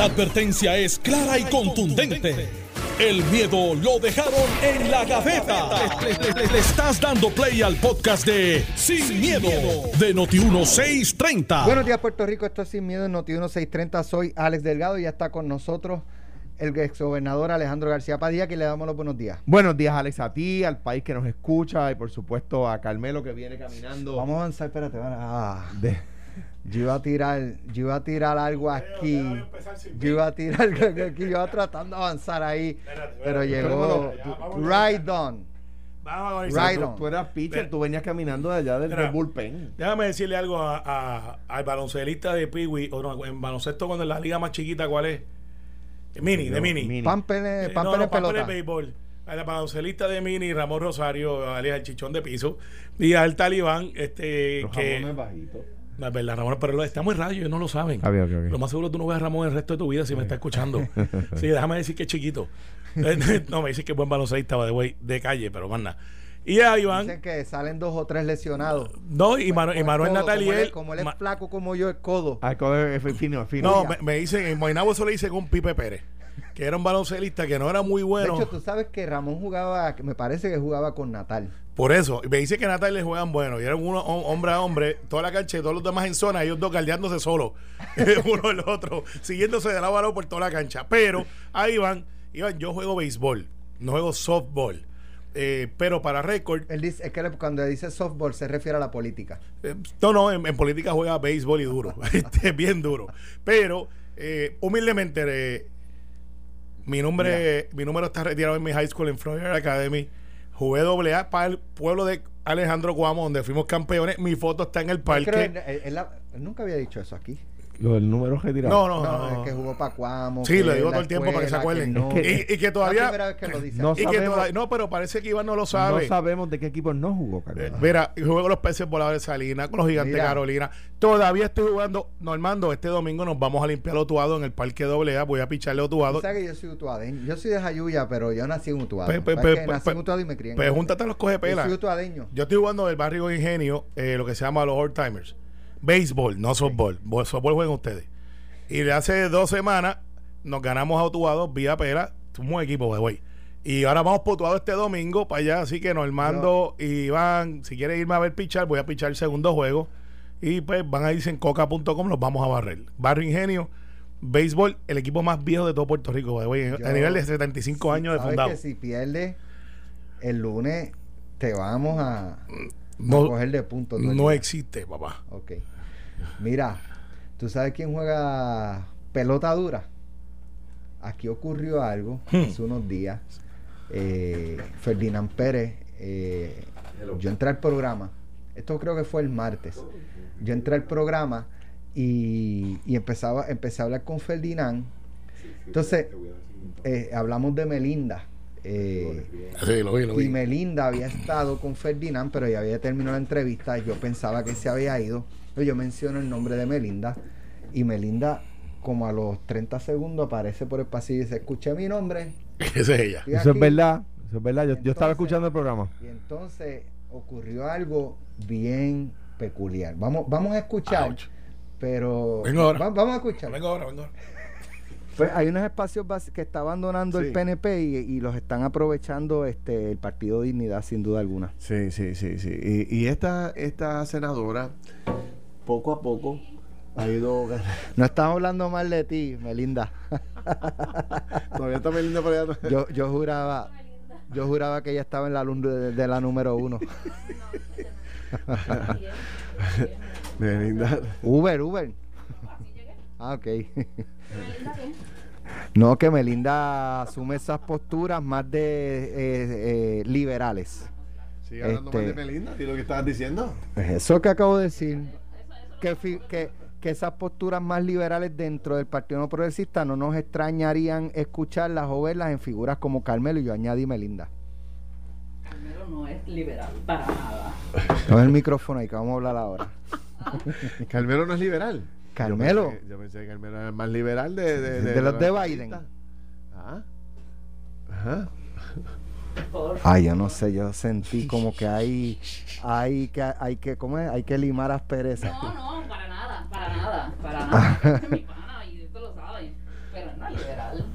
La advertencia es clara y contundente. El miedo lo dejaron en la gaveta. Le, le- le- le estás dando play al podcast de Sin, miedo, de Noti1630. Buenos días, Puerto Rico. Esto es Sin Miedo en Noti 1630. Soy Alex Delgado y ya está con nosotros el exgobernador Alejandro García Padilla, que le damos los buenos días. Buenos días, Alex, a ti, al país que nos escucha y por supuesto a Carmelo que viene caminando. Vamos a avanzar, espérate. van a- Ah, de- yo iba a tirar, yo iba a tirar algo aquí. Yo iba a tirar algo aquí. Yo iba tratando de avanzar ahí, pero llegó right on. Vamos a Right on. tú eras pitcher, tú venías caminando de allá del, Mira. del bullpen. Déjame decirle algo a, a- al baloncelista de Piwi, o no, en baloncesto cuando es la liga más chiquita, ¿cuál es? Mini, de Mini. Mini. Pampene, Eh, no, no, pelota. béisbol. Baloncelista de Mini, Ramón Rosario, alias el chichón de piso, y al talibán, este, Los que... jamones bajitos. Es verdad, Ramón, pero lo, estamos en radio, ellos no lo saben. Ah. Lo más seguro tú no ves a Ramón el resto de tu vida si me está escuchando. sí, déjame decir que es chiquito. no, me dice que es buen way, de calle, pero más nada. Y a Iván, Dicen que salen dos o tres lesionados. no, y, Manu- y Con el Manuel codo, Natal y como él, él. como él es flaco como yo, es codo. Ah, coge- es fino, es fino. no, me, me dicen, en Moinabo eso le dicen un Pipe Pérez, que era un baloncelista que no era muy bueno. De hecho, tú sabes que Ramón jugaba, me parece que jugaba con Natal. Por eso, me dice que Natal le juegan bueno, y eran uno hom- hombre a hombre, toda la cancha y todos los demás en zona, ellos dos galdeándose solos, uno el otro, siguiéndose de lado a lado por toda la cancha. Pero ahí van, Iván, yo juego béisbol, no juego softball. Eh, pero para récord, Él dice, es que cuando dice softball se refiere a la política. eh, no, no, en, en política juega béisbol y duro, este, bien duro. Pero, eh, humildemente, mi nombre, mi número está retirado en mi high school en Florida Academy. Jugué doble A para el pueblo de Alejandro Cuamo, donde fuimos campeones. Mi foto está en el parque. él, él- él- él nunca había dicho eso aquí. Lo del número retirado. No, no, No, no. es no. que jugó para Cuamo. Sí, lo digo todo el tiempo para que se acuerden. no. Y, y que todavía. que lo. No aquí. y que sabemos. todavía- no, pero parece que Iván no lo No sabe. sabemos de qué equipo no jugó, Eh, Carmelo. Mira, juego con los peces voladores de Salinas, con los gigantes de Mira. Carolina. Todavía estoy jugando. Normando, este domingo nos vamos a limpiar Otuado en el Parque AA. Voy a picharle Otuado. sabes que yo soy utuadeño. Yo soy de Jayuya, pero yo nací en Utuado. Pe- pe- ¿Sabes pe- que pe- nací en Utuado y me crié en Pues júntate a los coge Yo pela. soy utuadeño. Yo estoy jugando el barrio Ingenio, eh, lo que se llama los Old Timers. Béisbol, no softball. Softball juegan ustedes. Y de hace dos semanas nos ganamos a Utuado vía pera. Somos un equipo, güey. Y ahora vamos por Utuado este domingo para allá. Así que Normando y Iván, si quieren irme a ver pichar, voy a pichar el segundo juego. Y pues van a irse en coca.com, los vamos a barrer. Barrio Ingenio, béisbol, el equipo más viejo de todo Puerto Rico, Yo- a nivel de 75 años de fundado. que si pierdes el lunes, te vamos a No, coger de punto. todo el no existe, papá. Ok. Mira, ¿tú sabes quién juega pelota dura? Aquí ocurrió algo Hmm. hace unos días. Eh, Ferdinand Pérez, eh, yo entré al programa, esto creo que fue el martes. Yo entré al programa y, y empezaba, empecé a hablar con Ferdinand. Entonces, eh, hablamos de Melinda. Eh, Sí, lo vi, lo y. Melinda había estado con Ferdinand, pero ya había terminado la entrevista. Yo pensaba que se había ido. Pero yo menciono el nombre de Melinda. Y Melinda, como a los 30 segundos, aparece por el pasillo y dice: Escuché mi nombre. Esa es ella. Eso es aquí". verdad. Eso es verdad. Yo, yo estaba escuchando el programa. Y entonces ocurrió algo bien peculiar. Vamos, vamos a escuchar. Ouch. Pero Vengo ahora. va- vamos a escuchar. Vengo ahora, vengo ahora. Pues hay unos espacios que está abandonando el. PNP y, y los están aprovechando este el Partido Dignidad, sin duda alguna. Sí, sí, sí, sí. Y, y esta, esta senadora, poco a poco, ha ido... No estamos hablando mal de ti, Melinda. Todavía está Melinda por allá. Yo, yo juraba, yo juraba que ella estaba en la de, de la número uno. Melinda. Uber, Uber. Ah, ok. No, que Melinda asume esas posturas más de eh, eh, liberales. Sigue hablando Este- mal de Melinda. ¿Y lo que estabas diciendo? Es eso que acabo de decir. Que, fi- que, que esas posturas más liberales dentro del Partido No Progresista no nos extrañarían escucharlas o verlas en figuras como Carmelo y yo añadí Melinda. Carmelo no es liberal para nada. Con el micrófono ahí que vamos a hablar ahora. Carmelo no es liberal. Carmelo. Yo pensé, que- yo pensé que Carmelo era el más liberal de... De, De los de los Biden. artistas. Ah. Ajá. Por Ay, yo no sé, yo sentí como que hay, hay que, hay que, ¿cómo es? Hay que limar asperezas. No, no, para nada, para nada, para nada. Es mi pana y esto lo saben.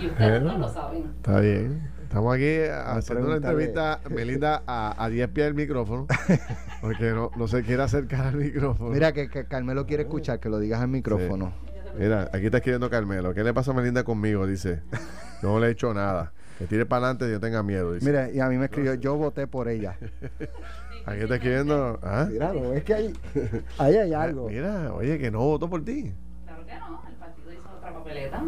Y ustedes no lo saben. Está bien. Estamos aquí haciendo una entrevista, Melinda, a, a 10 pies del micrófono. Porque no, no se quiere acercar al micrófono. Mira que, que Carmelo quiere escuchar, que lo digas al micrófono. Mira, aquí está escribiendo Carmelo. ¿Qué le pasa a Melinda conmigo? Dice. No le he hecho nada. Que tire para adelante y yo tenga miedo. Dice. Mira, y a mí me escribió, yo voté por ella. Aquí está escribiendo. ¿ah? Míralo, es que ahí, ahí hay algo. Mira, oye, que no votó por ti. Claro que no, el partido hizo otra papeleta.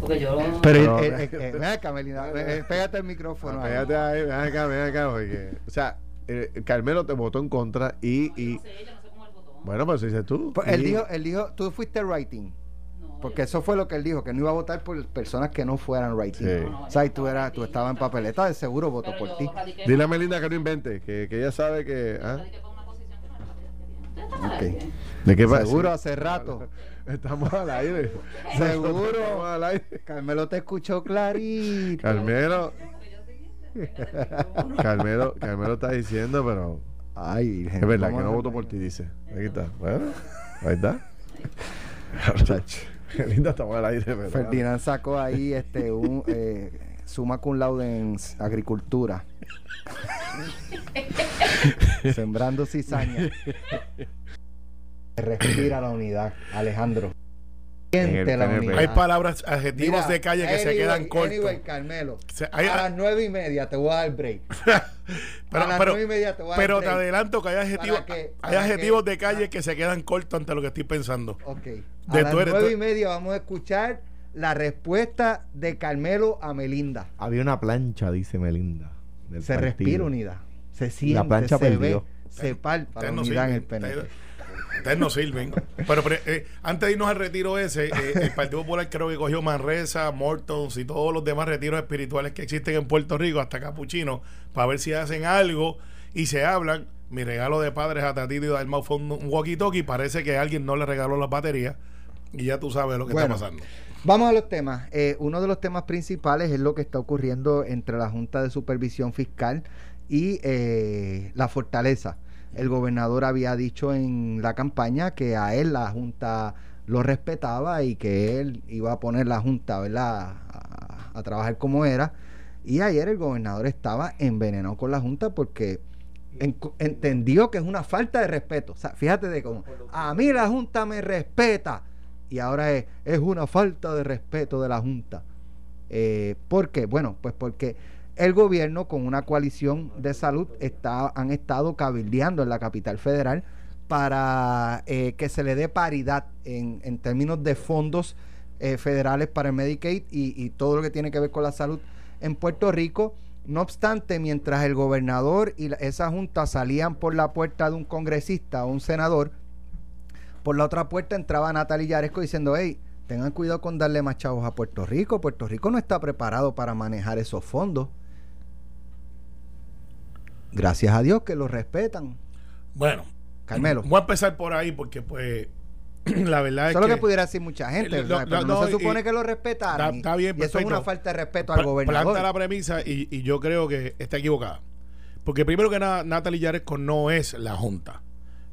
Porque yo. Pero, No, eh, eh, eh, ven acá, Melina, eh, pégate el micrófono. Fíjate ahí, ven acá, ven acá. porque- o sea, eh, Carmelo te votó en contra y. yo y no sé, yo no sé cómo él votó. bueno, pues dices tú. Pues él dijo, él dijo, tú fuiste writing. No, Porque eso fue lo que él dijo, que no iba a votar por personas que no fueran writing. Sí. No, no, O sea, y yo tú, eras, tú estabas en yo papeleta, de seguro votó Pero por yo ti. Dile a Melinda que no invente, que, que ella sabe que. yo ¿ah? radiqué por una posición que no era la ¿De qué pasa? Seguro hace rato. Estamos al aire. Seguro. Estamos al aire. Carmelo te escuchó clarito. Carmelo, Carmelo, Carmelo está diciendo, pero Ay, es verdad que ¿cómo no votó por ti, dice. Aquí está. Bueno, ahí está. Qué linda estamos al aire, pero. Ferdinand sacó ahí este un eh, suma cum laude en agricultura. Sembrando cizaña. Respira la unidad, Alejandro. Siente la unidad. Hay palabras, adjetivos Mira, de calle que se quedan cortos. anyway, Carmelo. Se- hay- a las nueve y media te voy a dar break. pero a las pero, nueve y media te voy a dar pero te break. adelanto que hay adjetivos, que- hay adjetivos que- de calle que se quedan cortos ante lo que estoy pensando. Ok. A De las nueve y media vamos a escuchar la respuesta de Carmelo a Melinda. Había una plancha, dice Melinda. del Se partido. respira unidad. Se siente, plancha se perdió. ve, se palpa la Ustedes no unidad en el PNP. ustedes- no sirven. Pero, pero, eh, antes de irnos al retiro ese, eh, el Partido Popular creo que cogió Manresa, Mortons y todos los demás retiros espirituales que existen en Puerto Rico, hasta Capuchino, para ver si hacen algo y se hablan. Mi regalo de padres a Tatito y Dalmau fue un, un walkie-talkie. Parece que alguien no le regaló las baterías y ya tú sabes lo que Bueno, está pasando. Vamos a los temas. Eh, uno de los temas principales es lo que está ocurriendo entre la Junta de Supervisión Fiscal y eh, la Fortaleza. El gobernador había dicho en la campaña que a él la Junta lo respetaba y que él iba a poner la Junta ¿verdad? A, a trabajar como era. Y ayer el gobernador estaba envenenado con la Junta porque en- entendió que es una falta de respeto. O sea, fíjate de cómo a mí la Junta me respeta y ahora es, es una falta de respeto de la Junta. Eh, ¿Por qué? Bueno, pues porque el gobierno con una coalición de salud está, han estado cabildeando en la capital federal para eh, que se le dé paridad en, en términos de fondos eh, federales para el Medicaid y, y todo lo que tiene que ver con la salud en Puerto Rico. No obstante, mientras el gobernador y la- esa junta salían por la puerta de un congresista o un senador, por la otra puerta entraba Natalia Yaresco diciendo, hey, tengan cuidado con darle más chavos a Puerto Rico. Puerto Rico no está preparado para manejar esos fondos. Gracias a Dios que lo respetan. Bueno, Carmelo. voy a empezar por ahí porque, pues, la verdad es lo que. que pudiera decir mucha gente. No, Pero no, no, se y- supone que lo respetaran. Está- bien, y eso es una falta de respeto al Pla- gobernador. Planta la premisa y, y yo creo que está equivocada. Porque primero que nada, Natalie Yaresco no es la Junta.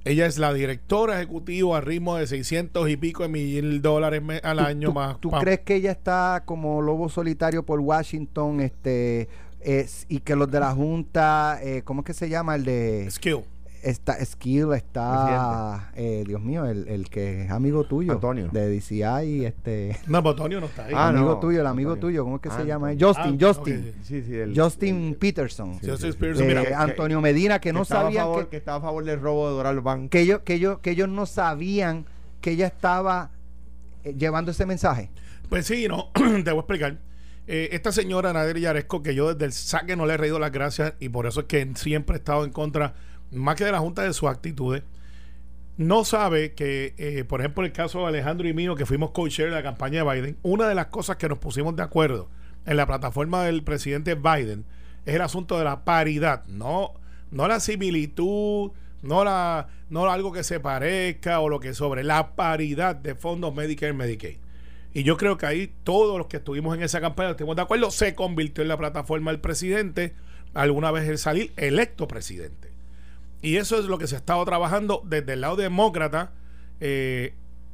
Ella es la directora ejecutiva a ritmo de 600 y pico de mil dólares al año ¿Tú, más. tú crees que ella está como lobo solitario por Washington este es- y que los de la Junta, eh, ¿cómo es que se llama? El de Skill. Está Skill, está, eh, Dios mío, el, el que es amigo tuyo. Antonio. De DCI, este... No, Botonio no está ahí. Ah, amigo no, tuyo, el amigo Antonio. tuyo, ¿cómo es que se llama? Antonio. Justin, Ah, Justin. ok. Sí, sí, el- Justin Peterson. Sí, Justin sí. Spears, Eh, mira, Antonio Medina, que no estaba a sabían favor- que, que estaba a favor del robo de Doral Bank. que ellos, que ellos, que ellos no sabían que ella estaba eh, llevando ese mensaje. Pues sí, no, te voy a explicar. Eh, esta señora Nader Yaresco, que yo desde el saque no le he reído las gracias y por eso es que siempre he estado en contra, más que de la Junta, de sus actitudes, no sabe que, eh, por ejemplo, el caso de Alejandro y mío, que fuimos co-chair de la campaña de Biden, una de las cosas que nos pusimos de acuerdo en la plataforma del presidente Biden es el asunto de la paridad, no, no la similitud, no la no algo que se parezca o lo que sobre, la paridad de fondos Medicare y Medicaid. Y yo creo que ahí todos los que estuvimos en esa campaña estuvimos de acuerdo, se convirtió en la plataforma del presidente, alguna vez el salir electo presidente. Y eso es lo que se ha estado trabajando desde el lado demócrata, eh,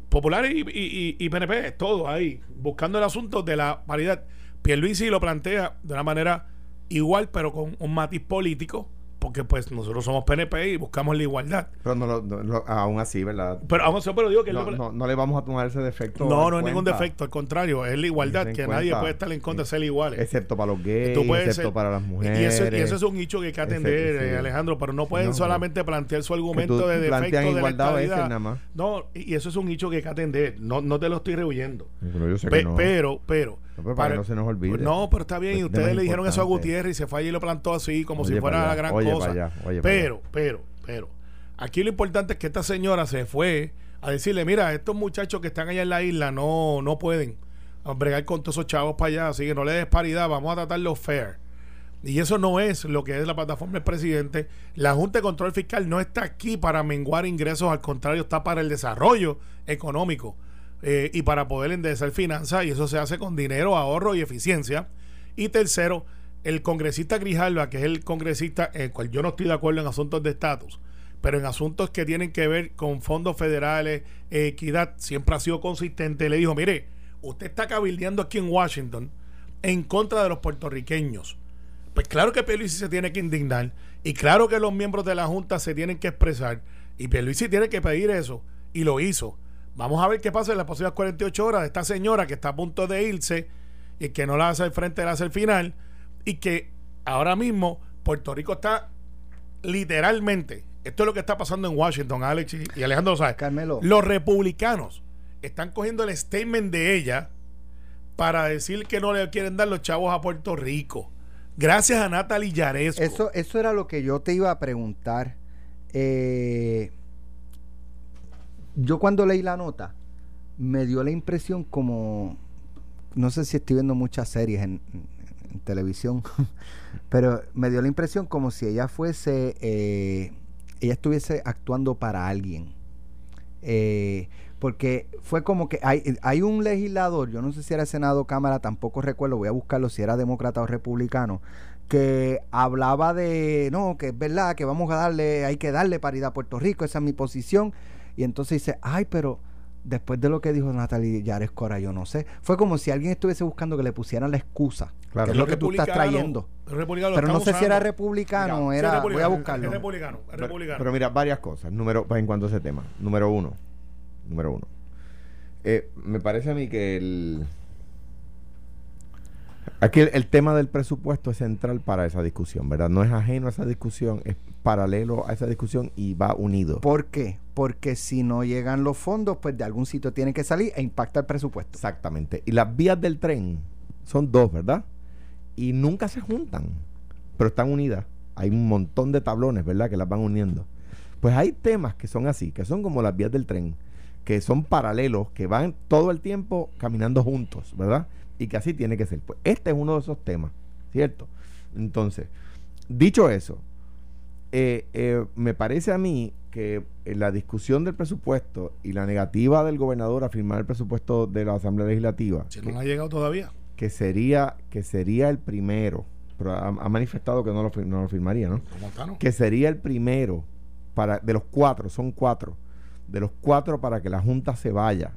populares y, y, y, PNP, todos ahí, buscando el asunto de la paridad. Pierluisi lo plantea de una manera igual, pero con un matiz político, porque pues nosotros somos PNP y buscamos la igualdad. Pero no, lo- no- lo- aún así, ¿verdad? Pero vamos a pero digo que No, lo- no, le vamos a tomar ese defecto. no, no es ningún defecto, al contrario, es la igualdad, que cuenta. nadie puede estar en contra de ser iguales. Excepto para los gays, excepto ser- para las mujeres. Y eso, y eso es un hecho que hay que atender, Excepto, sí. eh, Alejandro, pero no pueden solamente plantear su argumento de defecto de la igualdad a veces nada más. No, y y eso es un hecho que hay que atender. No, no te lo estoy rehuyendo. Pero yo sé Pe- que. Pero, pero. No, pero para que no se nos olvide. No, pero está bien. Y Es ustedes le dijeron eso a. Gutiérrez y se fue allí y lo plantó así, como Oye si fuera la gran oye allá, pero, pero, pero. Aquí lo importante es que esta señora se fue a decirle: Mira, estos muchachos que están allá en la isla no, no pueden bregar con todos esos chavos para allá, así que no le des paridad, vamos a tratarlo fair. Y eso no es lo que es la plataforma del presidente. La Junta de Control Fiscal no está aquí para menguar ingresos, al contrario, está para el desarrollo económico eh, y para poder enderezar finanzas, y eso se hace con dinero, ahorro y eficiencia. Y tercero, el congresista Grijalva, que es el congresista en el cual yo no estoy de acuerdo en asuntos de estatus, pero en asuntos que tienen que ver con fondos federales, equidad, siempre ha sido consistente. Le dijo, mire, usted está cabildeando aquí en Washington en contra de los puertorriqueños. Pues claro que Pierluisi se tiene que indignar y claro que los miembros de la Junta se tienen que expresar y Pierluisi tiene que pedir eso y lo hizo. Vamos a ver qué pasa en las próximas 48 horas de esta señora que está a punto de irse y que no la hace al frente, la hace al final y que ahora mismo Puerto Rico está literalmente, esto es lo que está pasando en Washington, Alex y, y Alejandro sabe. Carmelo. Los republicanos están cogiendo el statement de ella para decir que no le quieren dar los chavos a Puerto Rico. Gracias a Natalie Yaresco. Eso, eso era lo que yo te iba a preguntar. Eh, yo cuando leí la nota, me dio la impresión como, no sé si estoy viendo muchas series en, en televisión, pero me dio la impresión como si ella fuese, eh, ella estuviese actuando para alguien. Eh, porque fue como que hay, hay un legislador, yo no sé si era Senado o Cámara, tampoco recuerdo, voy a buscarlo si era demócrata o republicano, que hablaba de, no, que es verdad, que vamos a darle, hay que darle paridad a Puerto Rico, esa es mi posición. Y entonces dice, ay, pero después de lo que dijo Natalie Yaresco, ahora yo no sé. Fue como si alguien estuviese buscando que le pusieran la excusa. Claro. que es lo que tú estás trayendo. Pero no sé si era republicano, es era, voy a republicano, buscarlo. Es republicano, es Pero, republicano. pero mira, varias cosas. Número, en cuanto a ese tema. Número uno. Número uno. Eh, me parece a mí que el. Aquí el, el tema del presupuesto es central para esa discusión, ¿verdad? No es ajeno a esa discusión, es paralelo a esa discusión y va unido. ¿Por qué? Porque si no llegan los fondos, pues de algún sitio tienen que salir e impacta el presupuesto. Exactamente. Y las vías del tren son dos, ¿verdad? Y nunca se juntan, pero están unidas. Hay un montón de tablones, ¿verdad? Que las van uniendo. Pues hay temas que son así, que son como las vías del tren, que son paralelos, que van todo el tiempo caminando juntos, ¿verdad? Y que así tiene que ser. Pues este es uno de esos temas, ¿cierto? Entonces, dicho eso, eh, eh, me parece a mí que en la discusión del presupuesto y la negativa del gobernador a firmar el presupuesto de la Asamblea Legislativa, Si que, no ha llegado todavía. que sería que sería el primero, pero ha, ha manifestado que no lo, no lo firmaría, ¿no? ¿Cómo está, no? Que sería el primero para de los cuatro, son cuatro, de los cuatro para que la Junta se vaya.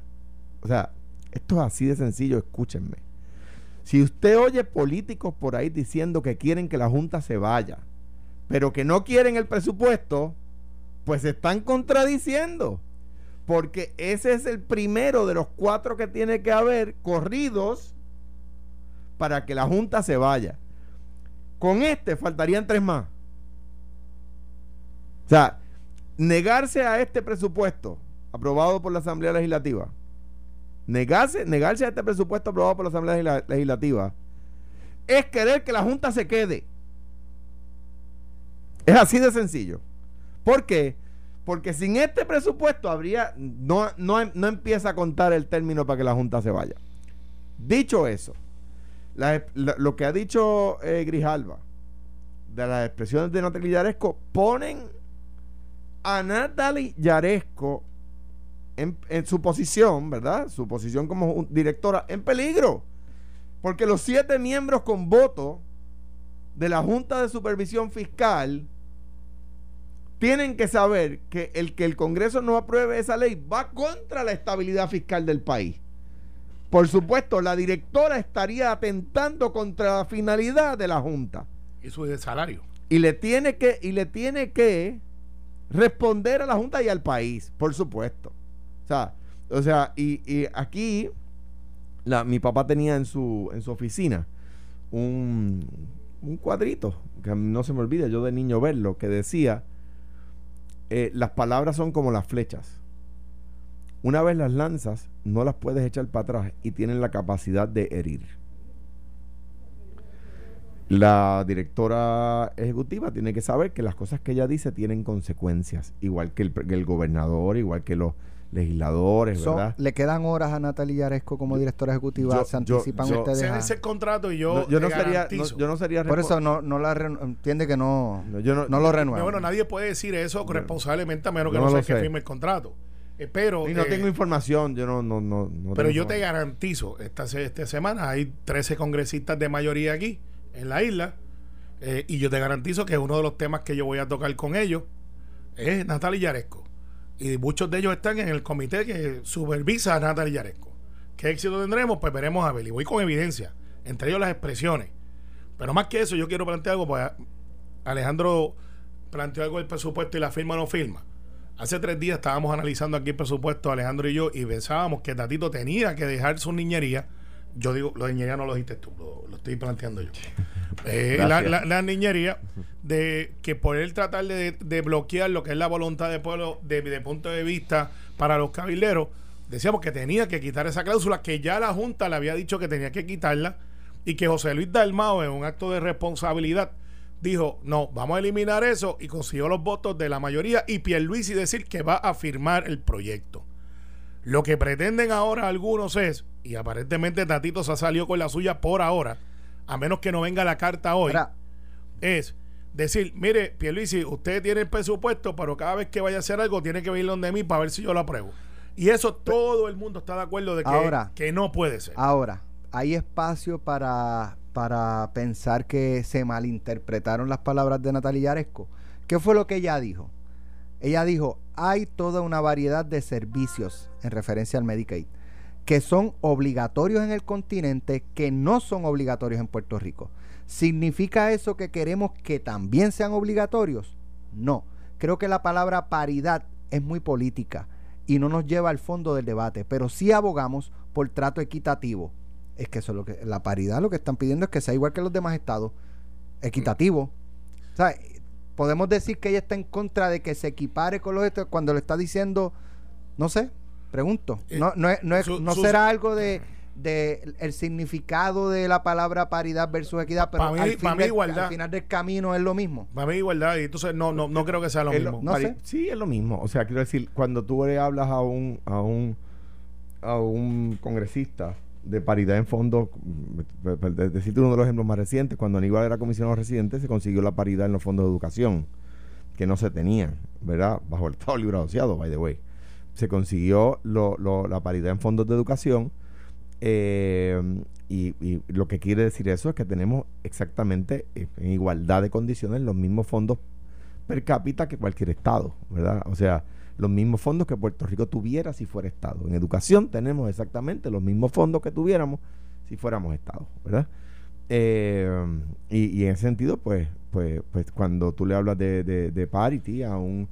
O sea, esto es así de sencillo, escúchenme. Si usted oye políticos por ahí diciendo que quieren que la Junta se vaya, pero que no quieren el presupuesto, pues se están contradiciendo. Porque ese es el primero de los cuatro que tiene que haber corridos para que la Junta se vaya. Con este faltarían tres más. O sea, negarse a este presupuesto aprobado por la Asamblea Legislativa, negarse, negarse a este presupuesto aprobado por la Asamblea Legisla- Legislativa, es querer que la Junta se quede. Es así de sencillo. ¿Por qué? Porque sin este presupuesto habría, no, no, no empieza a contar el término para que la Junta se vaya. Dicho eso, lo que ha dicho eh, Grijalva de las expresiones de Natalie Yaresco ponen a Natalie Yaresco en, en su posición, ¿verdad? Su posición como directora en peligro. Porque los siete miembros con voto de la Junta de Supervisión Fiscal tienen que saber que el que el Congreso no apruebe esa ley va contra la estabilidad fiscal del país. Por supuesto, la directora estaría atentando contra la finalidad de la Junta. Y su salario. Y le tiene que, y le tiene que responder a la Junta y al país, por supuesto. O sea, o sea y, y aquí la, mi papá tenía en su, en su oficina un, un cuadrito, que no se me olvida, yo de niño verlo, que decía, eh, las palabras son como las flechas. Una vez las lanzas, no las puedes echar para atrás y tienen la capacidad de herir. La directora ejecutiva tiene que saber que las cosas que ella dice tienen consecuencias, igual que el, que el gobernador, igual que los legisladores, So, ¿verdad? ¿Le quedan horas a Natalia Yaresco como directora ejecutiva? Yo- ¿Se anticipan yo- ustedes? Se el contrato y yo, No, yo no sería, no, garantizo. yo no sería Por eso no, no la reno- entiende que no, no, yo no, no lo renueva. No, bueno, nadie puede decir eso responsablemente a menos que no sea que sé. firme el contrato. Eh, pero y no eh, tengo información, yo no, no, no, no pero yo te garantizo, esta, esta semana hay 13 congresistas de mayoría aquí en la isla eh, y yo te garantizo que uno de los temas que yo voy a tocar con ellos es Natalia Yaresco. Y muchos de ellos están en el comité que supervisa a Natalia Yaresco. ¿Qué éxito tendremos? Pues veremos a. Y voy con evidencia, entre ellos las expresiones. Pero más que eso, yo quiero plantear algo, pues Alejandro planteó algo del presupuesto y la firma no firma. Hace tres días estábamos analizando aquí el presupuesto, Alejandro y yo, y pensábamos que Tatito tenía que dejar su niñería. Yo digo, lo de niñería no lo dijiste tú, lo, lo estoy planteando yo. Eh, la, Gracias. la- la niñería de que por él tratar de, de bloquear lo que es la voluntad del pueblo de, de punto de vista para los cabilderos, decíamos que tenía que quitar esa cláusula, que ya la Junta le había dicho que tenía que quitarla, y que José Luis Dalmao, en un acto de responsabilidad, dijo, no, vamos a eliminar eso, y consiguió los votos de la mayoría, y Pierluisi decir que va a firmar el proyecto. Lo que pretenden ahora algunos es, y aparentemente Tatito se ha salido con la suya por ahora, a menos que no venga la carta hoy, Ahora, es decir, mire, Pierluisi, usted tiene el presupuesto, pero cada vez que vaya a hacer algo tiene que venir donde mí para ver si yo lo apruebo. Y eso todo el mundo está de acuerdo de que, Ahora. que no puede ser. ahora, hay espacio para, para pensar que se malinterpretaron las palabras de Natalia Yaresco. ¿Qué fue lo que ella dijo? Ella dijo, hay toda una variedad de servicios en referencia al Medicaid que son obligatorios en el continente, que no son obligatorios en Puerto Rico. ¿Significa eso que queremos que también sean obligatorios? No. Creo que la palabra paridad es muy política y no nos lleva al fondo del debate, pero sí abogamos por trato equitativo. Es que eso es lo que la paridad lo que están pidiendo es que sea igual que los demás estados, equitativo. O sea, podemos decir que ella está en contra de que se equipare con los estados cuando le está diciendo, no sé, pregunto. Eh, No, no, es- no, es- su- no su- será algo de, de el significado de la palabra paridad versus equidad, pero mí- al, fin mí del- igualdad. al final del camino es lo mismo. Para mí igualdad, y entonces no, no, no creo que sea lo Es mismo. No pari- sé. Sí, es lo mismo. O sea, quiero decir, cuando tú le hablas a un, a un, a un congresista de paridad en fondos, mm, decirte uno de los ejemplos más recientes, cuando Aníbal era comisionado residente, se consiguió la paridad en los fondos de educación, que no se tenían, ¿verdad? Bajo el Estado Libre Asociado, by the way. Se consiguió lo- lo- la paridad en fondos de educación. eh, y, y lo que quiere decir eso es que tenemos exactamente en igualdad de condiciones los mismos fondos per cápita que cualquier estado, ¿verdad? O sea, los mismos fondos que Puerto Rico tuviera si fuera estado. En educación tenemos exactamente los mismos fondos que tuviéramos si fuéramos estado, ¿verdad? Eh, y, y en ese sentido, pues, pues, pues cuando tú le hablas de, de, de parity a un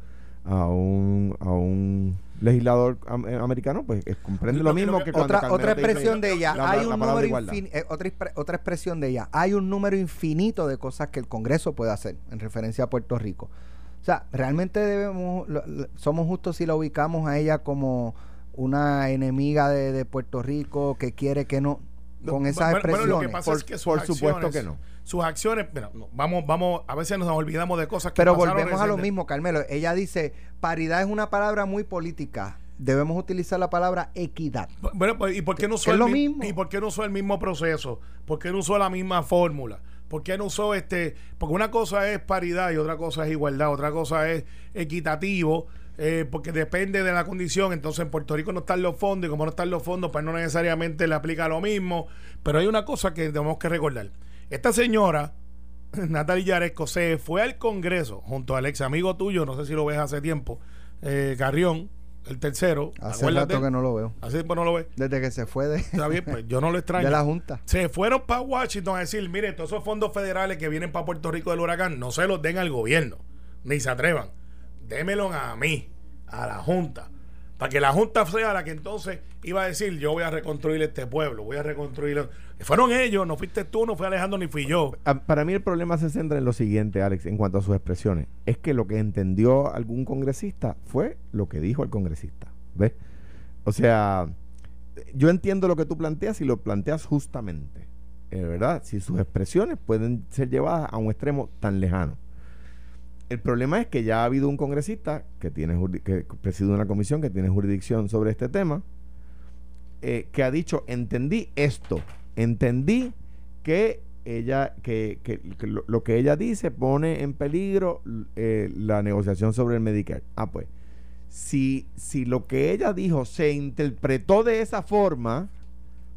a un, a un legislador am- eh, americano, pues es- comprende lo, mismo que- que Otra, otra dice- expresión de ella, la- hay la un número eh, otra, otra expresión de ella, hay un número infinito de cosas que el Congreso puede hacer en referencia a Puerto Rico. O sea, realmente debemos, lo- lo- somos justos si la ubicamos a ella como una enemiga de, de Puerto Rico que quiere que no, con esas bueno, bueno, expresiones. lo que pasa Por- es que sus por supuesto acciones- que no. Sus acciones, no, vamos, vamos, a veces nos olvidamos de cosas que Pero volvemos a lo mismo, Carmelo. Ella dice, paridad es una palabra muy política. Debemos utilizar la palabra equidad. Bueno, pues, ¿y por qué no usó el lo mismo. ¿Y por qué no usó el mismo proceso? ¿Por qué no usó la misma fórmula? ¿Por qué no usó este? Porque una cosa es paridad y otra cosa es igualdad, otra cosa es equitativo, eh, porque depende de la condición. Entonces en Puerto Rico no están los fondos y como no están los fondos, pues no necesariamente le aplica lo mismo. Pero hay una cosa que tenemos que recordar. Esta señora Natalie Yaresco se fue al Congreso junto al ex amigo tuyo, no sé si lo ves hace tiempo, eh, Carrión, el tercero. ¿te Hace acuerdas de rato que no lo veo. Hace tiempo no lo ves. Desde que se fue de, Está bien, pues yo no lo extraño. de la Junta. Se fueron para Washington a decir, mire, todos esos fondos federales que vienen para Puerto Rico del huracán, no se los den al gobierno, ni se atrevan. Démelos a mí, a la Junta. Para que la Junta sea la que entonces iba a decir, yo voy a reconstruir este pueblo, voy a reconstruir... Fueron ellos, no fuiste tú, no fue Alejandro, ni fui yo. Ah, Para mí el problema se centra en lo siguiente, Alex, en cuanto a sus expresiones. Es que lo que entendió algún congresista fue lo que dijo el congresista. ¿Ves? O sea, yo entiendo lo que tú planteas y lo planteas justamente. eh, ¿Verdad? Si sus expresiones pueden ser llevadas a un extremo tan lejano. El problema es que ya ha habido un congresista que tiene que preside una comisión que tiene jurisdicción sobre este tema eh, que ha dicho entendí esto entendí que ella que, que- lo, que ella dice pone en peligro eh, la negociación sobre el Medicare ah pues si si lo que ella dijo se interpretó de esa forma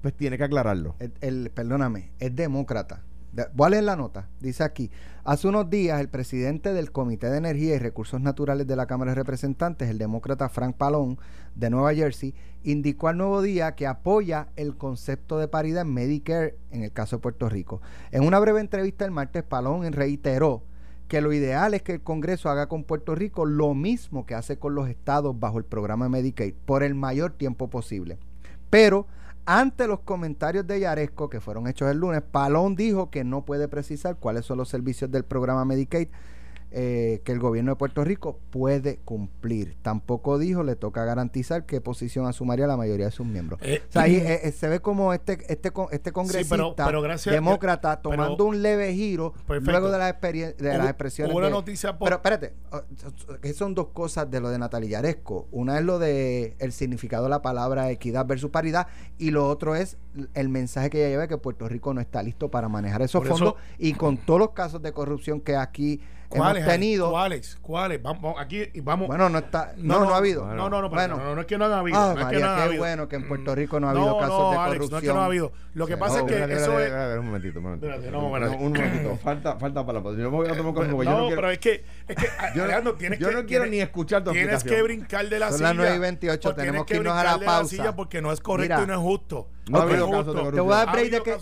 pues tiene que aclararlo el- perdóname, es demócrata. De- Voy a leer la nota. Dice aquí, hace unos días el presidente del Comité de Energía y Recursos Naturales de la Cámara de Representantes, el demócrata Frank Palón de Nueva Jersey, indicó al Nuevo Día que apoya el concepto de paridad en Medicare en el caso de Puerto Rico. En una breve entrevista el martes, Palón reiteró que lo ideal es que el Congreso haga con Puerto Rico lo mismo que hace con los estados bajo el programa Medicaid por el mayor tiempo posible. Pero ante los comentarios de Yaresco que fueron hechos el lunes, Palón dijo que no puede precisar cuáles son los servicios del programa Medicaid eh, que el gobierno de Puerto Rico puede cumplir. Tampoco dijo, le toca garantizar qué posición asumiría la mayoría de sus miembros. Eh, o sea, ahí eh, eh, se ve como este este este congresista pero- pero gracias- demócrata pero- tomando un leve giro Perfecto. luego de las, de las Hubo- expresiones hubo una de- noticia por- pero espérate que son dos cosas de lo de Natalia Yaresco una es lo de el significado de la palabra equidad versus paridad y lo otro es el mensaje que ella lleva de que Puerto Rico no está listo para manejar esos Por eso- fondos y con todos los casos de corrupción que aquí ¿Cuáles? hay? tenido ¿Cuáles? ¿Cuáles? Vamos, aquí vamos. bueno no está no no, ha habido No, no, no, Bueno. no, no, no es que no ha habido. Ah, no es que María, no ha habido. bueno que en Puerto Rico no ha No, habido casos no, de Alex, corrupción no es que no ha habido. Lo que pasa no, es que Espérate, eso es. un momentito, un momentito. No, un momentito. Falta, falta para la Yo me voy a tomar. Yo no, no quiero, pero es que, es que yo, Alejandro, tienes yo que, no quiero ni escuchar tu Tienes que brincar de la Son silla. las 9 y 28, o tienes tenemos que irnos a la pausa. porque no es correcto y no es justo. No ha habido casos de corrupción. te voy a dar break de que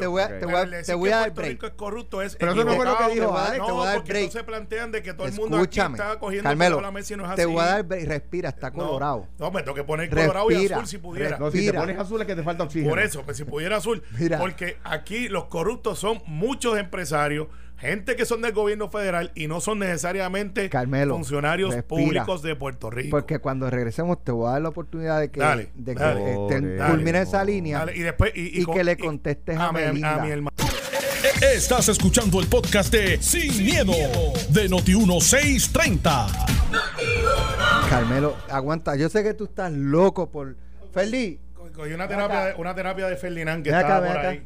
te voy a, te voy a- te voy a dar break Rico es corrupto es Pero eso no fue lo que dijo, te voy a dar- No, te voy a dar porque break. entonces plantean de que todo el mundo Escúchame, aquí está cogiendo Carmelo, la mesa y no es así. te voy a dar break, respira, está No, colorado. No, me tengo que poner colorado y azul si pudiera. No, si te pones azul es que te falta oxígeno. Por eso, pues si pudiera azul. Mira. Porque aquí los corruptos son muchos empresarios, gente que son del gobierno federal y no son necesariamente Carmelo, funcionarios respira. públicos de Puerto Rico. Porque cuando regresemos te voy a dar la oportunidad de que, Dale, de que dale. Dale. culmine esa línea. Dale, y después y, y que le contestes a mi- Melinda. mi hermano. Estás escuchando el podcast de Sin, miedo, de Noti1630. Carmelo, aguanta. Yo sé que tú estás loco por. Ferdi, Co- Cogí una terapia, acá. una terapia de Ferdinand que Ven acá, estaba ven por acá. ahí.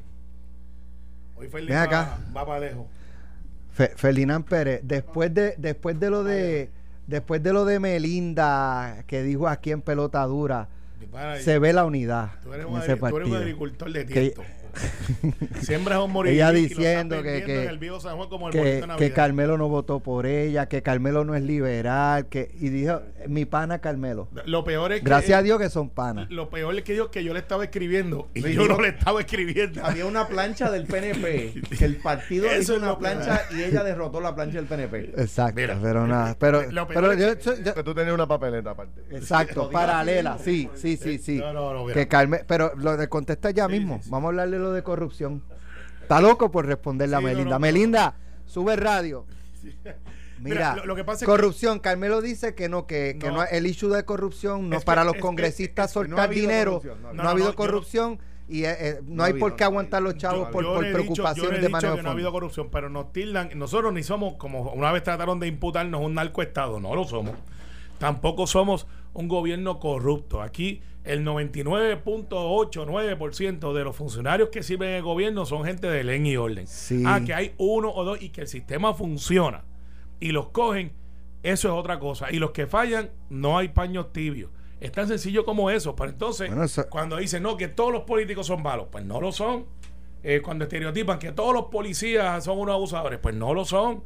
Hoy Ven Ferdinand acá. va, va para lejos. Fe- Ferdinand Pérez, después de, después de lo de. Después de lo de Melinda, que dijo aquí en pelota dura, se ve la unidad Tú eres, en un, ese agri- tú eres un partido. agricultor de Que- tiesto. Siembras un morir Ella diciendo que- que- el viejo San Juan como el que. Carmelo no votó por ella, que Carmelo no es liberal, que y dijo mi pana Carmelo. Lo peor es que Gracias a Dios que son panas. Lo peor es que yo, que yo le estaba escribiendo y Sí, yo no le estaba escribiendo. Había una plancha del PNP, que el partido Eso hizo es una lo peor. plancha y ella derrotó la plancha del PNP. Exacto, Mira, pero nada, pero, lo peor pero es yo, yo- Que tú tenías una papeleta aparte. exacto, paralela, sí, sí, sí, sí. No, no, no, que Carme, pero lo de contesta ya mismo. sí, sí. Vamos a hablarle de de corrupción. Está loco por responderle a Sí, Melinda. no, no. Melinda, sube radio. Mira, Mira, lo- lo que pasa es que- corrupción. Carmelo dice que no, que, que No. el issue de corrupción no Es que- para los es- congresistas soltar dinero. no, ha habido corrupción y eh, eh, no, No ha hay habido, por qué aguantar los chavos Yo- por, yo dicho- preocupaciones de manejo que de no ha habido corrupción, pero nos tildan. Nosotros ni somos, como una vez trataron de imputarnos un narcoestado, no lo somos. Tampoco somos un gobierno corrupto. Aquí el 99.89% de los funcionarios que sirven en el gobierno son gente de ley y orden. Sí. Ah, que hay uno o dos y que el sistema funciona y los cogen, eso es otra cosa. Y los que fallan, no hay paños tibios. Es tan sencillo como eso. Pero entonces, Bueno, eso- cuando dicen, no, que todos los políticos son malos, pues no lo son. eh, cuando estereotipan que todos los policías son unos abusadores, pues no lo son.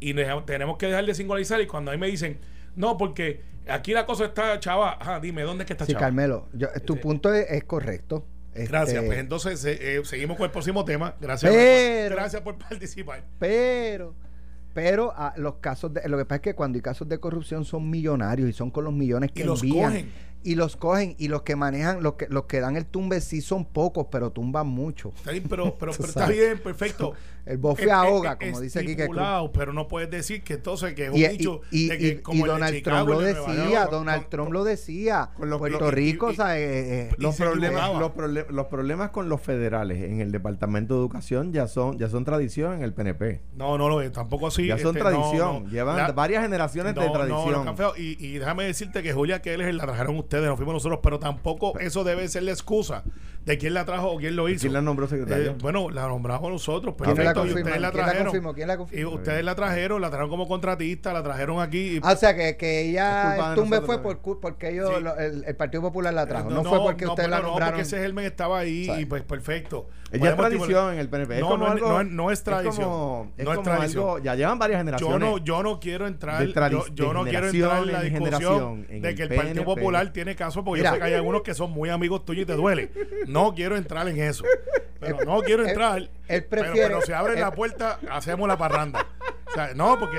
Y ne- tenemos que dejar de singularizar. Y cuando ahí me dicen, no, porque aquí la cosa está chava, ajá, dime, ¿dónde es que está Sí, chava? Carmelo, yo- tu Este- punto es, es correcto. Gracias, Este, pues entonces eh, eh, seguimos con el próximo tema. Gracias, Pero- gracias por participar. Pero, pero ah, los casos de, lo que pasa es que cuando hay casos de corrupción son millonarios y son con los millones que Y los envían. cogen. Y los cogen y los que manejan, los que, los que dan el tumbe sí son pocos, pero tumban mucho. Está bien, pero, pero, pero está bien, perfecto. El bofe Eh, ahoga, eh, como dice Cruz. estipulado, pero no puedes decir que entonces que es un Y, dicho y- de y- que y- como y el de Donald Chicago, Trump lo el de decía, Donald con- Trump lo decía. Con los- Puerto Rico, o sea, eh, eh, Los problemas, los, los problemas con los federales en el Departamento de Educación ya son, ya son tradición en el PNP. No, no lo es, tampoco así. ya son este, tradición. no, no. Llevan La- varias generaciones no, de tradición. Café, y, déjame decirte que Julia Keller la trajeron ustedes, no fuimos nosotros, pero tampoco eso debe ser la excusa de quién la trajo o quién lo hizo. ¿Quién la nombró secretaria? Eh, bueno, la nombramos nosotros, ¿Quién perfecto, y ustedes la ¿Quién la trajeron. ¿Quién la y confirmó? ustedes la trajeron, la trajeron como contratista, la trajeron aquí. y- Ah, o sea, que, que ella, el tumbe fue por, porque ellos, Sí. lo- el, el Partido Popular la trajo. Eh, No, fue porque no, ustedes la pero No, nombraron. porque ese Germen estaba ahí ¿Sabes? y pues perfecto. Ella es tradición en el PNP. Es No, como no algo- no no es tradición. como, es No es como tradición. algo- ya llevan varias generaciones. Yo no, yo no quiero entrar, yo, no quiero entrar en la discusión en de que el Partido. Popular tiene caso, porque Mira. yo sé que hay algunos que son muy amigos tuyos y te duele. No quiero entrar en eso. Pero no quiero entrar. él pero- prefiere- pero, si abren la puerta, hacemos la parranda. O sea, no, porque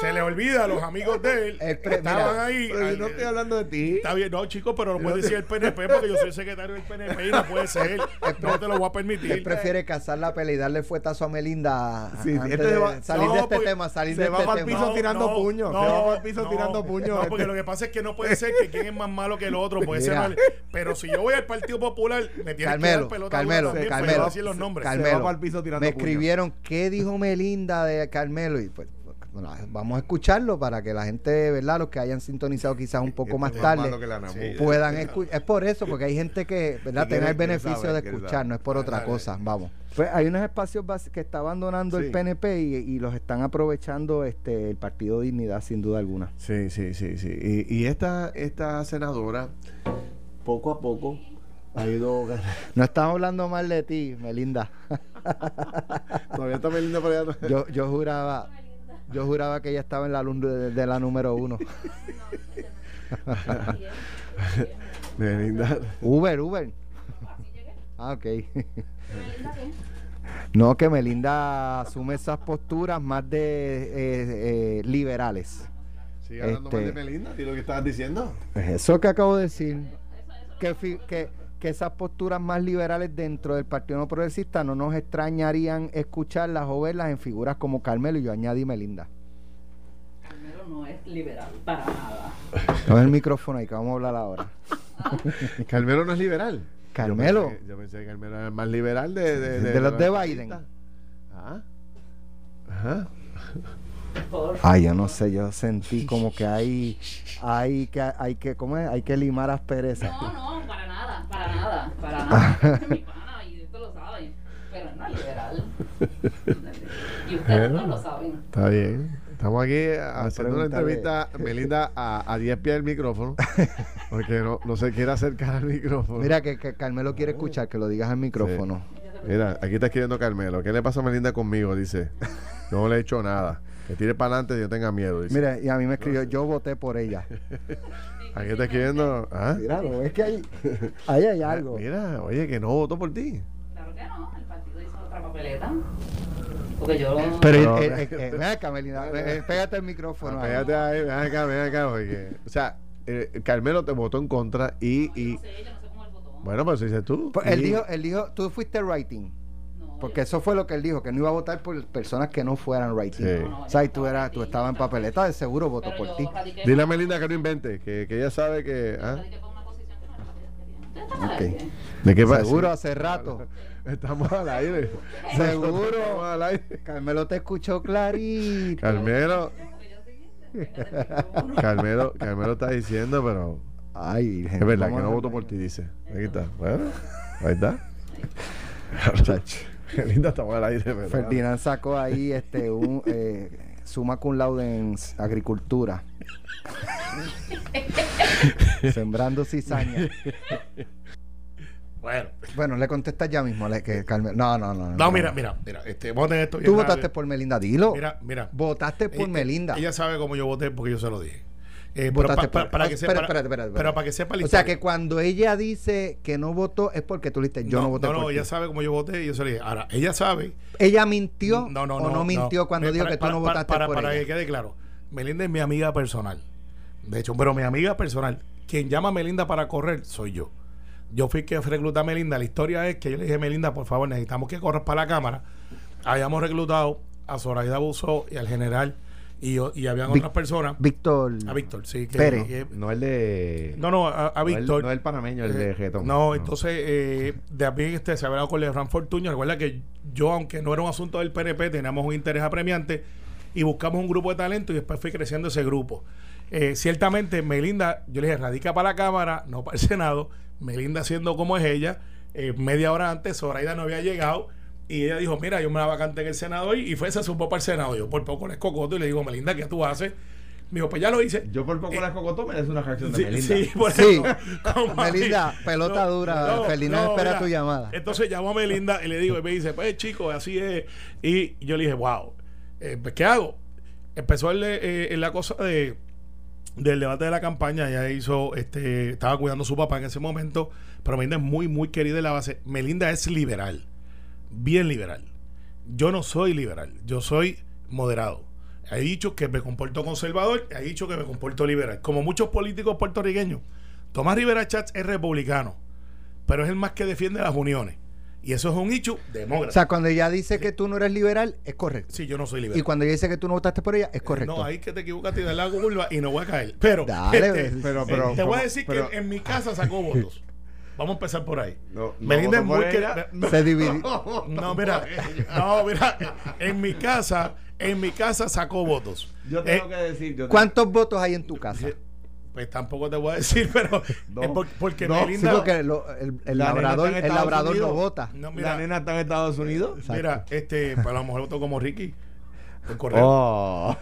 se le olvida a los amigos de él. Pre- estaban mira, ahí. Pero yo ay, no estoy hablando de ti. Está bien, no, chicos, pero no puede decir el PNP porque yo soy secretario del PNP y no puede ser. No te lo voy a permitir. Él prefiere cazar la pelea y darle fuetazo a Melinda Sí, antes este de se va- salir no, de este tema, salir se de va tema. piso tirando puños, se va pa'l piso tirando puños, No, porque lo que pasa es que no puede ser que quien es más malo que el otro. Puede ser mal. Pero si yo voy al Partido Popular, me tiene que dar pelota Carmelo, también, Carmelo, pero decir los nombres. Cal- Carmelo, Se va pa'l piso tirando me puños. escribieron qué dijo Melinda de Carmelo y pues bueno, vamos a escucharlo para que la gente, ¿verdad? Los que hayan sintonizado quizás un poco más tarde puedan escuchar. Es por eso, porque hay gente que, ¿verdad? Tener el beneficio de escuchar, no es por otra cosa. Vamos. Pues hay unos espacios que está abandonando Sí. el PNP y, y los están aprovechando este el Partido Dignidad, sin duda alguna. Sí, sí, sí, sí. Y, y esta, esta senadora, poco a poco, ha ido No estamos hablando mal de ti, Melinda. Todavía está Melinda por allá. atrás. Yo, yo juraba, yo juraba que ella estaba en la, de, de la número uno. Melinda. Uber, Uber. Ah, ok. No, que Melinda asume esas posturas más de eh, eh, liberales. Sigue hablando Este- mal de Melinda, ¿y lo que estabas diciendo? Eso que acabo de decir. Que, fi- que, que esas posturas más liberales dentro del Partido No Progresista no nos extrañarían escucharlas o verlas en figuras como Carmelo y yo añadí Melinda. Carmelo no es liberal, para nada. Con el micrófono ahí que vamos a hablar ahora. Carmelo no es liberal. Carmelo. Yo pensé, que- yo pensé que Carmelo era el más liberal de... De, De los de Biden. Ah. Ajá. Ay, yo no sé, yo sentí como que hay, hay que, hay que, ¿cómo es? Hay que limar asperezas. No, no, para nada, para nada, para nada. Es mi pana y esto lo saben. Pero no es liberal. Y ustedes no lo saben. Está bien. Estamos aquí haciendo una entrevista, Melinda, a, a 10 pies del micrófono. Porque no, no se quiere acercar al micrófono. Mira que, que Carmelo quiere escuchar, que lo digas al micrófono. Mira, aquí está escribiendo Carmelo. ¿Qué le pasa a Melinda conmigo? Dice. No le he hecho nada. Que tire para adelante y yo tenga miedo. Dice. Mira, y a mí me escribió, yo voté por ella. Aquí está escribiendo. ¿Ah? Míralo, es que hay, ahí hay algo. Mira, oye, que no votó por ti. Claro que no, el partido hizo otra papeleta. Porque yo. Pero, Pero- eh, eh, eh, ven acá, Melina, eh, pégate el micrófono. Ah, ahí. Pégate ahí, ven acá, ven acá. Porque, o sea, eh, Carmelo te votó en contra y. y no sé, yo no sé cómo él votó. bueno, pues dices tú. Pues él dijo, él dijo, tú fuiste writing. Porque eso fue lo que él dijo, que no iba a votar por personas que no fueran writing. Sí. O sea, y tú, eras, tú estabas en papeleta, de seguro votó por ti. Dile a Melinda que no invente, que, que ella sabe que. ¿ah? radiqué para una posición que no era la que ellos querían. Ustedes están al Ok. aire. ¿De qué? Seguro hace rato. Estamos al aire. Seguro. Estamos al aire. Carmelo te escuchó clarito. Carmelo. Carmelo, Carmelo está diciendo, pero Ay, es verdad que ¿cómo no votó por ti, dice. Aquí está. Bueno, ahí está. Qué linda estamos al aire, pero. Ferdinand sacó ahí este un eh, suma cum laude en agricultura. Sembrando cizaña. Bueno. Bueno, le contestas ya mismo. le- que Carmelo- no, no, no. No, mira, mira, mira. Este, tener esto Tú votaste por Melinda, dilo. Mira, mira. Votaste por Melinda. Ella sabe cómo yo voté porque yo se lo dije. Eh, pero Votaste pa- pa- por- para que espera, sepa, pero para que sepa la o sea que cuando ella dice que no votó es porque tú le dijiste, yo no, voté no, por ti. ella sabe cómo yo voté y yo se lo dije. Ahora, ella sabe. ¿Ella mintió no, no, o no, mintió cuando dijo para- que tú no para- votaste para, por para ella? que quede claro. Melinda es mi amiga personal. De hecho, pero mi amiga personal. Quien llama a Melinda para correr soy yo. Yo fui que recluté a Melinda. La historia es que yo le dije, Melinda, por favor, necesitamos que corras para la cámara. Habíamos reclutado a Zoraida Buzo y al general y, yo, y habían otras personas. Víctor A Víctor, sí. Que, Pérez. que- No el de. no, no, a, a no el- Víctor. No el panameño, el de Eh, Getón. No, entonces, eh, de mí este, se había hablado con Lefran Fortuño. Recuerda que yo, aunque no era un asunto del PNP, teníamos un interés apremiante y buscamos un grupo de talento y después fui creciendo ese grupo. Eh, ciertamente, Melinda, yo le dije, radica para la Cámara, no para el Senado. Melinda, siendo como es ella, eh, media hora antes, Zoraida no había llegado. Y ella dijo, mira, yo me la vacante en el Senado hoy. Y fue, se supo para el Senado. Yo por poco le escocoto y le digo, Melinda, ¿qué tú haces? Me dijo, pues ya lo hice. Yo por poco la cocotó me des una reacción de Sí, Melinda. sí, por Sí. eso. Melinda, pelota dura. Ferdinand espera mira, tu llamada. Entonces llamo a Melinda y le digo, y me dice, pues chico, así es. Y yo le dije, wow, eh, pues, ¿qué hago? Empezó el, eh, la cosa de del debate de la campaña, ella hizo, este, estaba cuidando a su papá en ese momento, pero Melinda es muy, muy querida en la base. Melinda es liberal, bien liberal. Yo no soy liberal, yo soy moderado. He dicho que me comporto conservador, he dicho que me comporto liberal. Como muchos políticos puertorriqueños, Tomás Rivera Chats es republicano, pero es el más que defiende las uniones. Y eso es un hecho demócrata. O sea, cuando ella dice que tú no eres liberal, es correcto. sí, yo no soy liberal. Y cuando ella dice que tú no votaste por ella, es correcto. No, ahí que te equivocas y das la curva y no voy a caer. Pero, Dale, este. Pero, eh, pero, te voy a decir pero- que en mi casa sacó votos. Vamos a empezar por ahí. No, no Melinda es votó muy por que- ella. no, Se dividió. no, mira, no, mira, en mi casa, en mi casa sacó votos. Yo tengo Eh, que decir. yo ¿Cuántos votos hay en tu casa? Pues tampoco te voy a decir, pero No. es por- porque No, Sí, Melinda. porque lo- el, La labrador, el labrador no vota. no, La mira, nena está en Estados Unidos. mira, este, pues a lo mejor voto como Ricky. Por correo. Oh.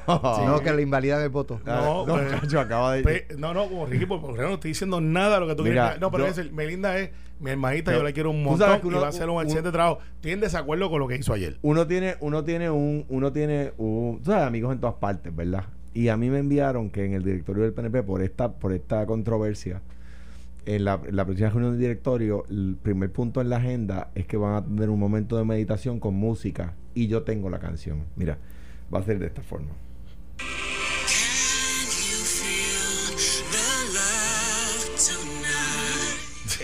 No, que le invalidan el voto. No, no, pues, cacho, acaba de. Pe- no, no, como Ricky, por correo no estoy diciendo nada de lo que tú Mira, quieres. No, pero yo- es el- Melinda es mi hermanita, Yo- yo la quiero un montón sabes que uno- y va a hacer un un- excelente trabajo. En desacuerdo con lo que hizo ayer. uno tiene, uno tiene un, uno tiene un, tú sabes, amigos en todas partes, ¿verdad? Y a mí me enviaron que en el directorio del PNP, por esta, por esta controversia, en la, en la próxima reunión del directorio, el primer punto en la agenda es que van a tener un momento de meditación con música y yo tengo la canción. Mira, va a ser de esta forma.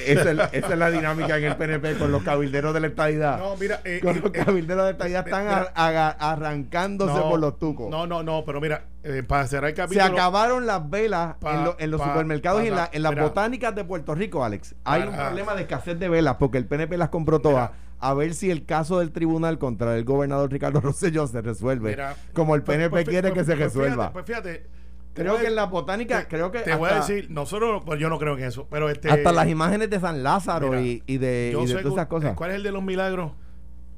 Esa es, la- esa es la dinámica en el PNP con los cabilderos de la estadidad. No, mira, eh, Con eh, los eh, cabilderos de la estadidad están mira. a- aga- arrancándose no, por los tucos. No, no, no, pero mira, eh, para cerrar el Se capítulo. acabaron las velas Pa- en, lo- en los pa- supermercados y en, la- pasa- en las mira. botánicas de Puerto Rico, Alex. Hay un problema de escasez de velas porque el PNP las compró todas. Mira. A ver si el caso del tribunal contra el gobernador Ricardo Rosselló se resuelve. Mira, como el pues- PNP pues, quiere pues, que se pues, resuelva. Pues fíjate, te creo que en la botánica, te- creo que Te voy a decir, nosotros, pues yo no creo en eso, pero este. hasta las imágenes de San Lázaro mira, y, y de, y de sé todas que- esas cosas. ¿Cuál es el de los milagros?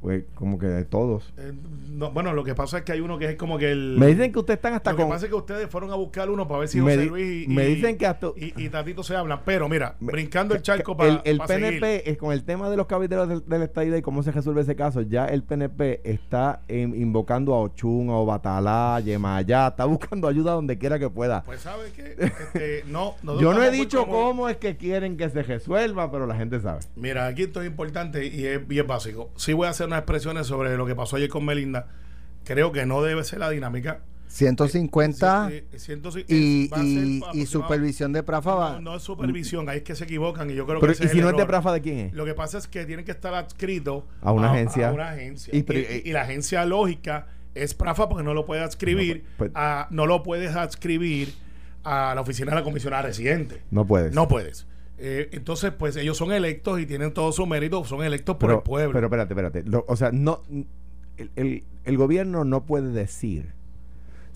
Pues, como que de todos. Eh, no, bueno, lo que pasa es que hay uno que es como que el. Me dicen que ustedes están hasta lo que con... pasa es que ustedes fueron a buscar uno para ver si Me José Luis y, me y- dicen que hasta- y, y Tatito se hablan. Pero mira, brincando el charco el, para el para PNP seguir. es con el tema de los cabilderos del, del estadidad y cómo se resuelve ese caso, ya el PNP está invocando a Ochun, a Obatalá, a Yemayá, está buscando ayuda donde quiera que pueda. Pues sabes que este, no, Yo no he dicho cómo es que quieren que se resuelva, pero la gente sabe. Mira, aquí esto es importante y es bien básico. Sí voy a hacer unas expresiones sobre lo que pasó ayer con Melinda. Creo que no debe ser la dinámica. 150 Eh, eh, ciento ci- y, supervisión de Prafa va. No, no es supervisión, ahí es que se equivocan y yo creo Pero, que ese ¿Y si no es de. Prafa, de quién es? Lo que pasa es que tienen que estar adscritos A una agencia. A una agencia. Y Y, pero- y la agencia lógica es Prafa porque no lo puede adscribir, No, pues- a, no lo puedes adscribir a la oficina de la comisionada residente. No puedes. No puedes. Eh, entonces, pues ellos son electos y tienen todo su mérito, son electos por pero, el pueblo. pero espérate, espérate. Lo- o sea, no el, el- el gobierno no puede decir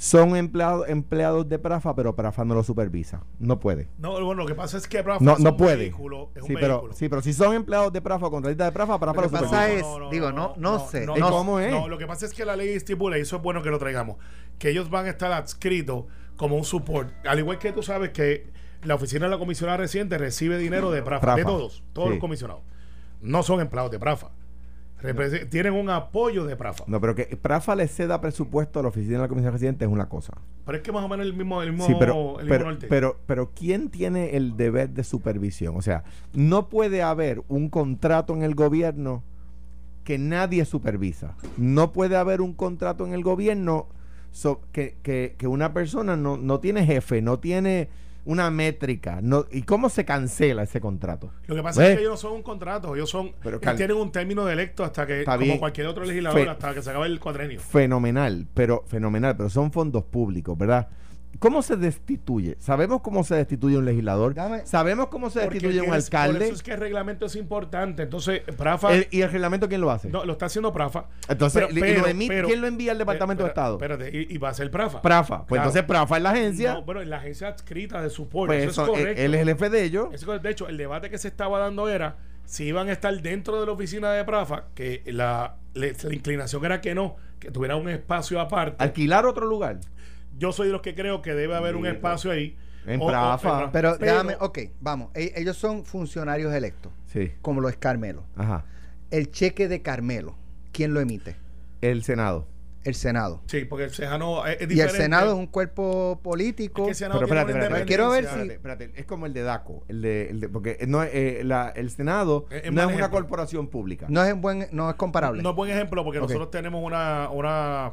son empleados empleados de Prafa, pero Prafa no lo supervisa. No puede. no, bueno, lo que pasa es que Prafa No, es no un puede. vehículo, es un Sí pero, vehículo. sí, pero si son empleados de Prafa o contratistas de Prafa, Prafa Lo lo, que supervisa. pasa es- digo, no- no sé, ¿Y cómo es? No, lo que pasa es que la ley estipula, y eso es bueno que lo traigamos, que ellos van a estar adscritos como un support. Al igual que tú sabes que la oficina de la comisionada reciente recibe dinero de Prafa, Prafa, de todos, todos sí. los comisionados. no son empleados de Prafa. Tienen un apoyo de Prafa. No, pero que Prafa le ceda presupuesto a la oficina de la Comisión Residente es una cosa. Pero es que más o menos el mismo, el mismo, Sí, pero, el mismo pero, norte. pero, pero ¿quién tiene el deber de supervisión? O sea, no puede haber un contrato en el gobierno que nadie supervisa. No puede haber un contrato en el gobierno so- que, que- que una persona no, no tiene jefe, no tiene una métrica. No, ¿Y cómo se cancela ese contrato? Lo que pasa ¿Ves? es que ellos no son un contrato, ellos son Pero, ellos tienen un término de electo hasta que, como bien. cualquier otro legislador, hasta que se acabe el cuadrenio. Fenomenal, pero fenomenal, pero son fondos públicos, ¿verdad? ¿Cómo se destituye? ¿Sabemos cómo se destituye un legislador? Dame- ¿Sabemos cómo se destituye un tienes- Por alcalde? eso es que el reglamento es importante. Entonces, Prafa El- ¿Y el reglamento quién lo hace? no, lo está haciendo Prafa. Entonces, Pero- ¿y pero- lo emite- pero- ¿quién lo envía al Departamento de Estado? Espérate, y, y va a ser Prafa. Prafa. Pues Claro. entonces Prafa es la agencia. No, bueno, la agencia adscrita de support. pues eso es él, correcto. él es el jefe de ellos. Eso es. De hecho, el debate que se estaba dando era si iban a estar dentro de la oficina de Prafa, que la, la inclinación era que no, que tuviera un espacio aparte. Alquilar otro lugar. Yo soy de los que creo que debe haber un espacio ahí. En o- Prafa. Pero, déjame, ok, vamos. e- Ellos son funcionarios electos, Sí. como lo es Carmelo. Ajá. El cheque de Carmelo, ¿quién lo emite? El Senado. El Senado. Sí, porque el Senado es, es Y el diferente. Senado es un cuerpo político. Es que el Senado Pero tiene espérate, espérate, quiero ver independencia. Espérate, espérate, es como el de DACO. El de, el de- porque no, es, eh, la- el Senado Es- es no es una corporación pública. No es en buen, no es comparable. No es buen ejemplo porque nosotros tenemos una, una,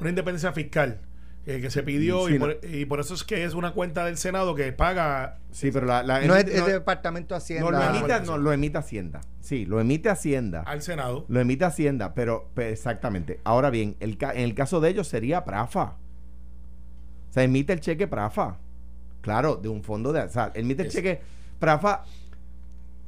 una independencia fiscal eh, que se pidió Sí, y, no. por, y por eso es que es una cuenta del Senado que paga. Sí, pero la, la- No es, el- es no- de Departamento de Hacienda. no, lo emite, Hacienda. no, lo emite Hacienda. Sí, lo emite Hacienda. al Senado. Lo emite Hacienda, pero, exactamente. Ahora bien, el, ca- en el caso de ellos sería Prafa. O sea, emite el cheque Prafa. Claro, de un fondo de... O sea, emite el Es- cheque Prafa...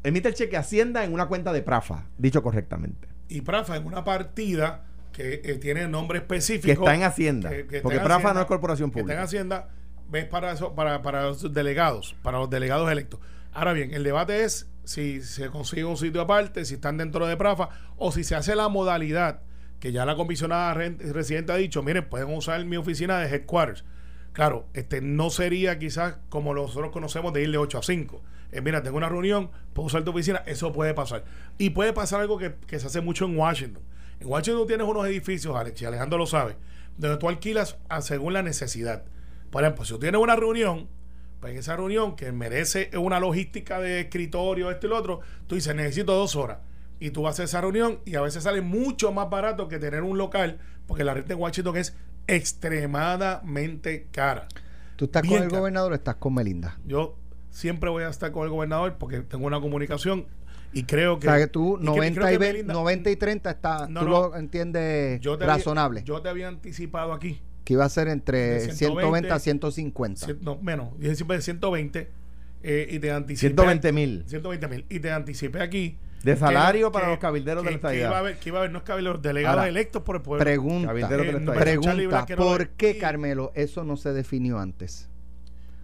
Emite el cheque Hacienda en una cuenta de Prafa, dicho correctamente. Y Prafa en una partida que eh, tiene nombre específico. Que está en Hacienda. que- que está porque Prafa no es corporación que está en pública. Hacienda, ves para eso, para, para los delegados, para los delegados electos. Ahora bien, el debate es si se consigue un sitio aparte, si están dentro de Prafa, o si se hace la modalidad que ya la comisionada re- residente ha dicho, miren, pueden usar mi oficina de headquarters. Claro, este no sería quizás como nosotros conocemos de ir de 8 a 5. Eh, mira, tengo una reunión, puedo usar tu oficina, eso puede pasar. Y puede pasar algo que, que se hace mucho en Washington. En Washington tienes unos edificios, Alex, y Alejandro lo sabe, donde tú alquilas a- según la necesidad. Por ejemplo, si tú tienes una reunión, pues en esa reunión que merece una logística de escritorio, esto y lo otro, tú dices, necesito dos horas. Y tú vas a esa reunión y a veces sale mucho más barato que tener un local, porque la renta en Washington es extremadamente cara. ¿Tú estás Bien con el gobernador o estás con Melinda? Yo siempre voy a estar con el gobernador porque tengo una comunicación y creo O que... sea, que tú y que- 90 creo y, que 20 Melinda- 90 y 30 está, No, tú no. lo entiendes yo te había- razonable. yo te había anticipado aquí que iba a ser entre De 190 a 120, 150. Cien- no, menos, dije siempre de 120 eh, y te anticipé 120 mil. 120 mil y te anticipé aquí De que- salario para que- los cabilderos de la que, que iba a haber, que iba a haber no es cabilderos delegados Ahora, electos por el pueblo Pregunta, Eh, no, pregunta, que no ¿por qué Carmelo eso no se definió antes?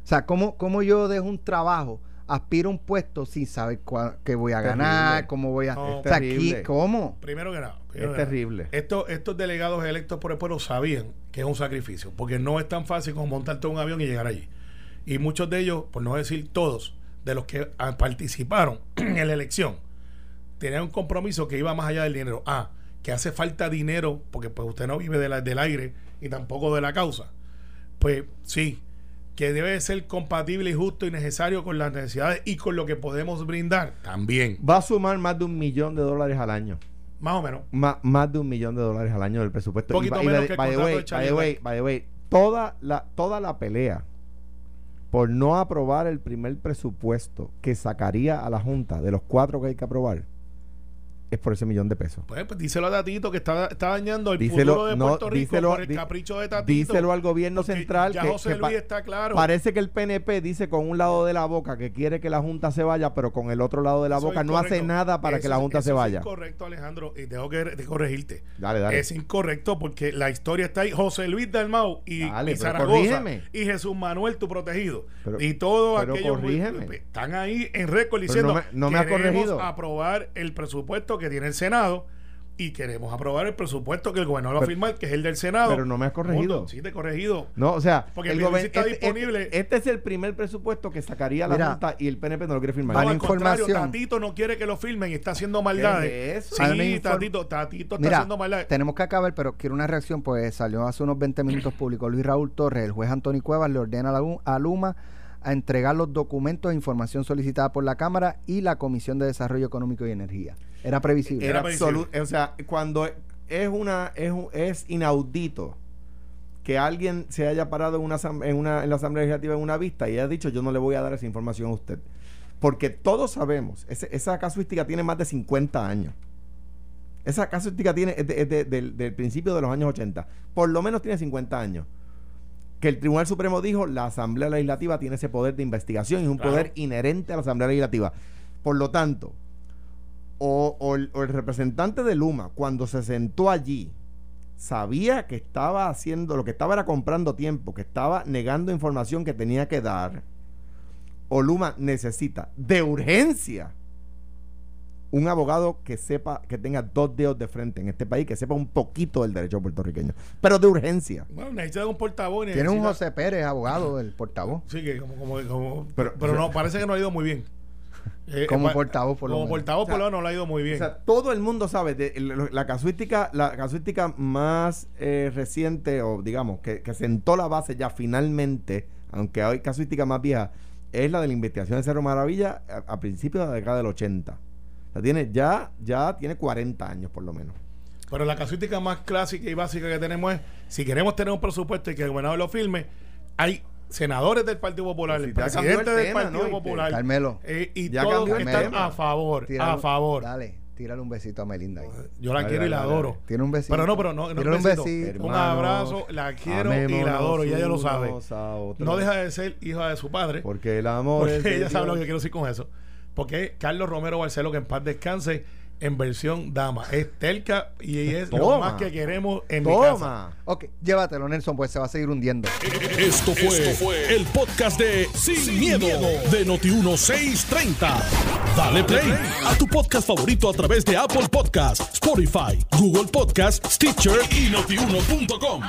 O sea, ¿cómo, cómo yo dejo un trabajo, aspiro a un puesto sin saber cua- qué voy a Terrible. ganar, cómo voy a... No, o sea, aquí. ¿cómo? primero que nada primero Es que nada, terrible. estos, estos delegados electos por el pueblo sabían que es un sacrificio porque no es tan fácil como montarte un avión y llegar allí y muchos de ellos por no decir todos de los que ah, participaron en la elección tenían un compromiso que iba más allá del dinero. Ah, que hace falta dinero porque pues usted no vive de la- del aire y tampoco de la causa. Pues sí, que debe ser compatible y justo y necesario con las necesidades y con lo que podemos brindar también. Va a sumar más de un millón de dólares al año. Más o menos. Ma- más de un millón de dólares al año del presupuesto. Poquito by- menos by- que el by contrato way, de by the way, by way, toda la, toda la pelea por no aprobar el primer presupuesto que sacaría a la Junta de los cuatro que hay que aprobar es por ese millón de pesos. Pues, pues díselo a Tatito que está, está dañando el Díselo- futuro de no, Puerto Rico díselo- por el capricho de Tatito. Díselo al gobierno central ya que, José que pa- Luis está claro. parece que el PNP dice con un lado de la boca que quiere que la Junta se vaya, pero con el otro lado de la Eso boca es no hace nada para que la es- Junta eso se es vaya. incorrecto, Alejandro, y tengo que de corregirte. Dale, dale. Es incorrecto porque la historia está ahí. José Luis Dalmau y, Dale, y Zaragoza y Jesús Manuel, tu protegido. Pero- y todo aquello corrígeme. están ahí en récord diciendo no me- no me corregido. aprobar el presupuesto que tiene el Senado y queremos aprobar el presupuesto que el gobernador va a firmar, que es el del Senado. pero no me has corregido. Punto. Sí, te he corregido. No, o sea, Porque el gober- está este, disponible. este- este es el primer presupuesto que sacaría la Mira, Junta y el PNP no lo quiere firmar. No, al contrario. Tatito no quiere que lo firmen y está haciendo maldades. ¿Qué es eso? Sí, Tatito, Tatito está Mira, haciendo maldades. tenemos que acabar, pero quiero una reacción, pues salió hace unos 20 minutos público Luis Raúl Torres, el juez Antonio Cuevas le ordena a, la U- a Luma a entregar los documentos e información solicitada por la Cámara y la Comisión de Desarrollo Económico y Energía. Era previsible. Era Era previsible. absoluto. O sea, cuando es una es, un- es inaudito que alguien se haya parado en una, en una en la Asamblea Legislativa en una vista y haya dicho yo no le voy a dar esa información a usted. Porque todos sabemos, ese- esa casuística tiene más de 50 años. Esa casuística tiene es de- es de- del, del principio de los años 80. Por lo menos tiene 50 años. Que el Tribunal Supremo dijo la Asamblea Legislativa tiene ese poder de investigación y es un Claro. poder inherente a la Asamblea Legislativa. Por lo tanto, o, o el, o el representante de Luma, cuando se sentó allí, sabía que estaba haciendo, lo que estaba era comprando tiempo, que estaba negando información que tenía que dar, o Luma necesita de urgencia un abogado que sepa, que tenga dos dedos de frente en este país, que sepa un poquito del derecho puertorriqueño, pero de urgencia. Bueno, necesita un portavoz. y Tiene un necesita- José Pérez, abogado, el portavoz. Sí, que como, como, como- Pero- pero, no, parece que no ha ido muy bien. Eh, Como eh, portavoz, por lo Como menos. portavoz, por O sea, lo menos, no le ha ido muy bien. O sea, todo el mundo sabe de la, la casuística, la casuística más eh, reciente, o digamos, que, que sentó la base ya finalmente, aunque hay casuística más vieja, es la de la investigación de Cerro Maravilla a, a principios de la década del 80. Sea, tiene, ya, ya tiene 40 años por lo menos. Pero la casuística más clásica y básica que tenemos es, si queremos tener un presupuesto y que el gobernador lo firme, hay senadores del Partido Popular, Si el presidente el del tema, Partido ¿no? Y te- Popular, Carmelo. eh, y Ya todos cambió el están tema. a favor, a favor. Dale, tírale un besito a Melinda. ahí. Yo la Dale, quiero y la dale, adoro. dale. Tiene un besito. Pero no, pero no, no un besito. besito. Un abrazo, la quiero y la adoro, y ella lo sabe. No deja de ser hija de su padre. Porque el amor Porque ella sabe lo que quiero decir con eso. Porque es Carlos Romero Barceló, que en paz descanse, en versión dama. Es terca y es lo Toma. más que queremos en mi casa. Toma. Ok, llévatelo, Nelson, pues se va a seguir hundiendo. Esto fue, el podcast de Sin, miedo, de Noti1630. Dale play a tu podcast favorito a través de Apple Podcasts, Spotify, Google Podcasts, Stitcher y notiuno.com.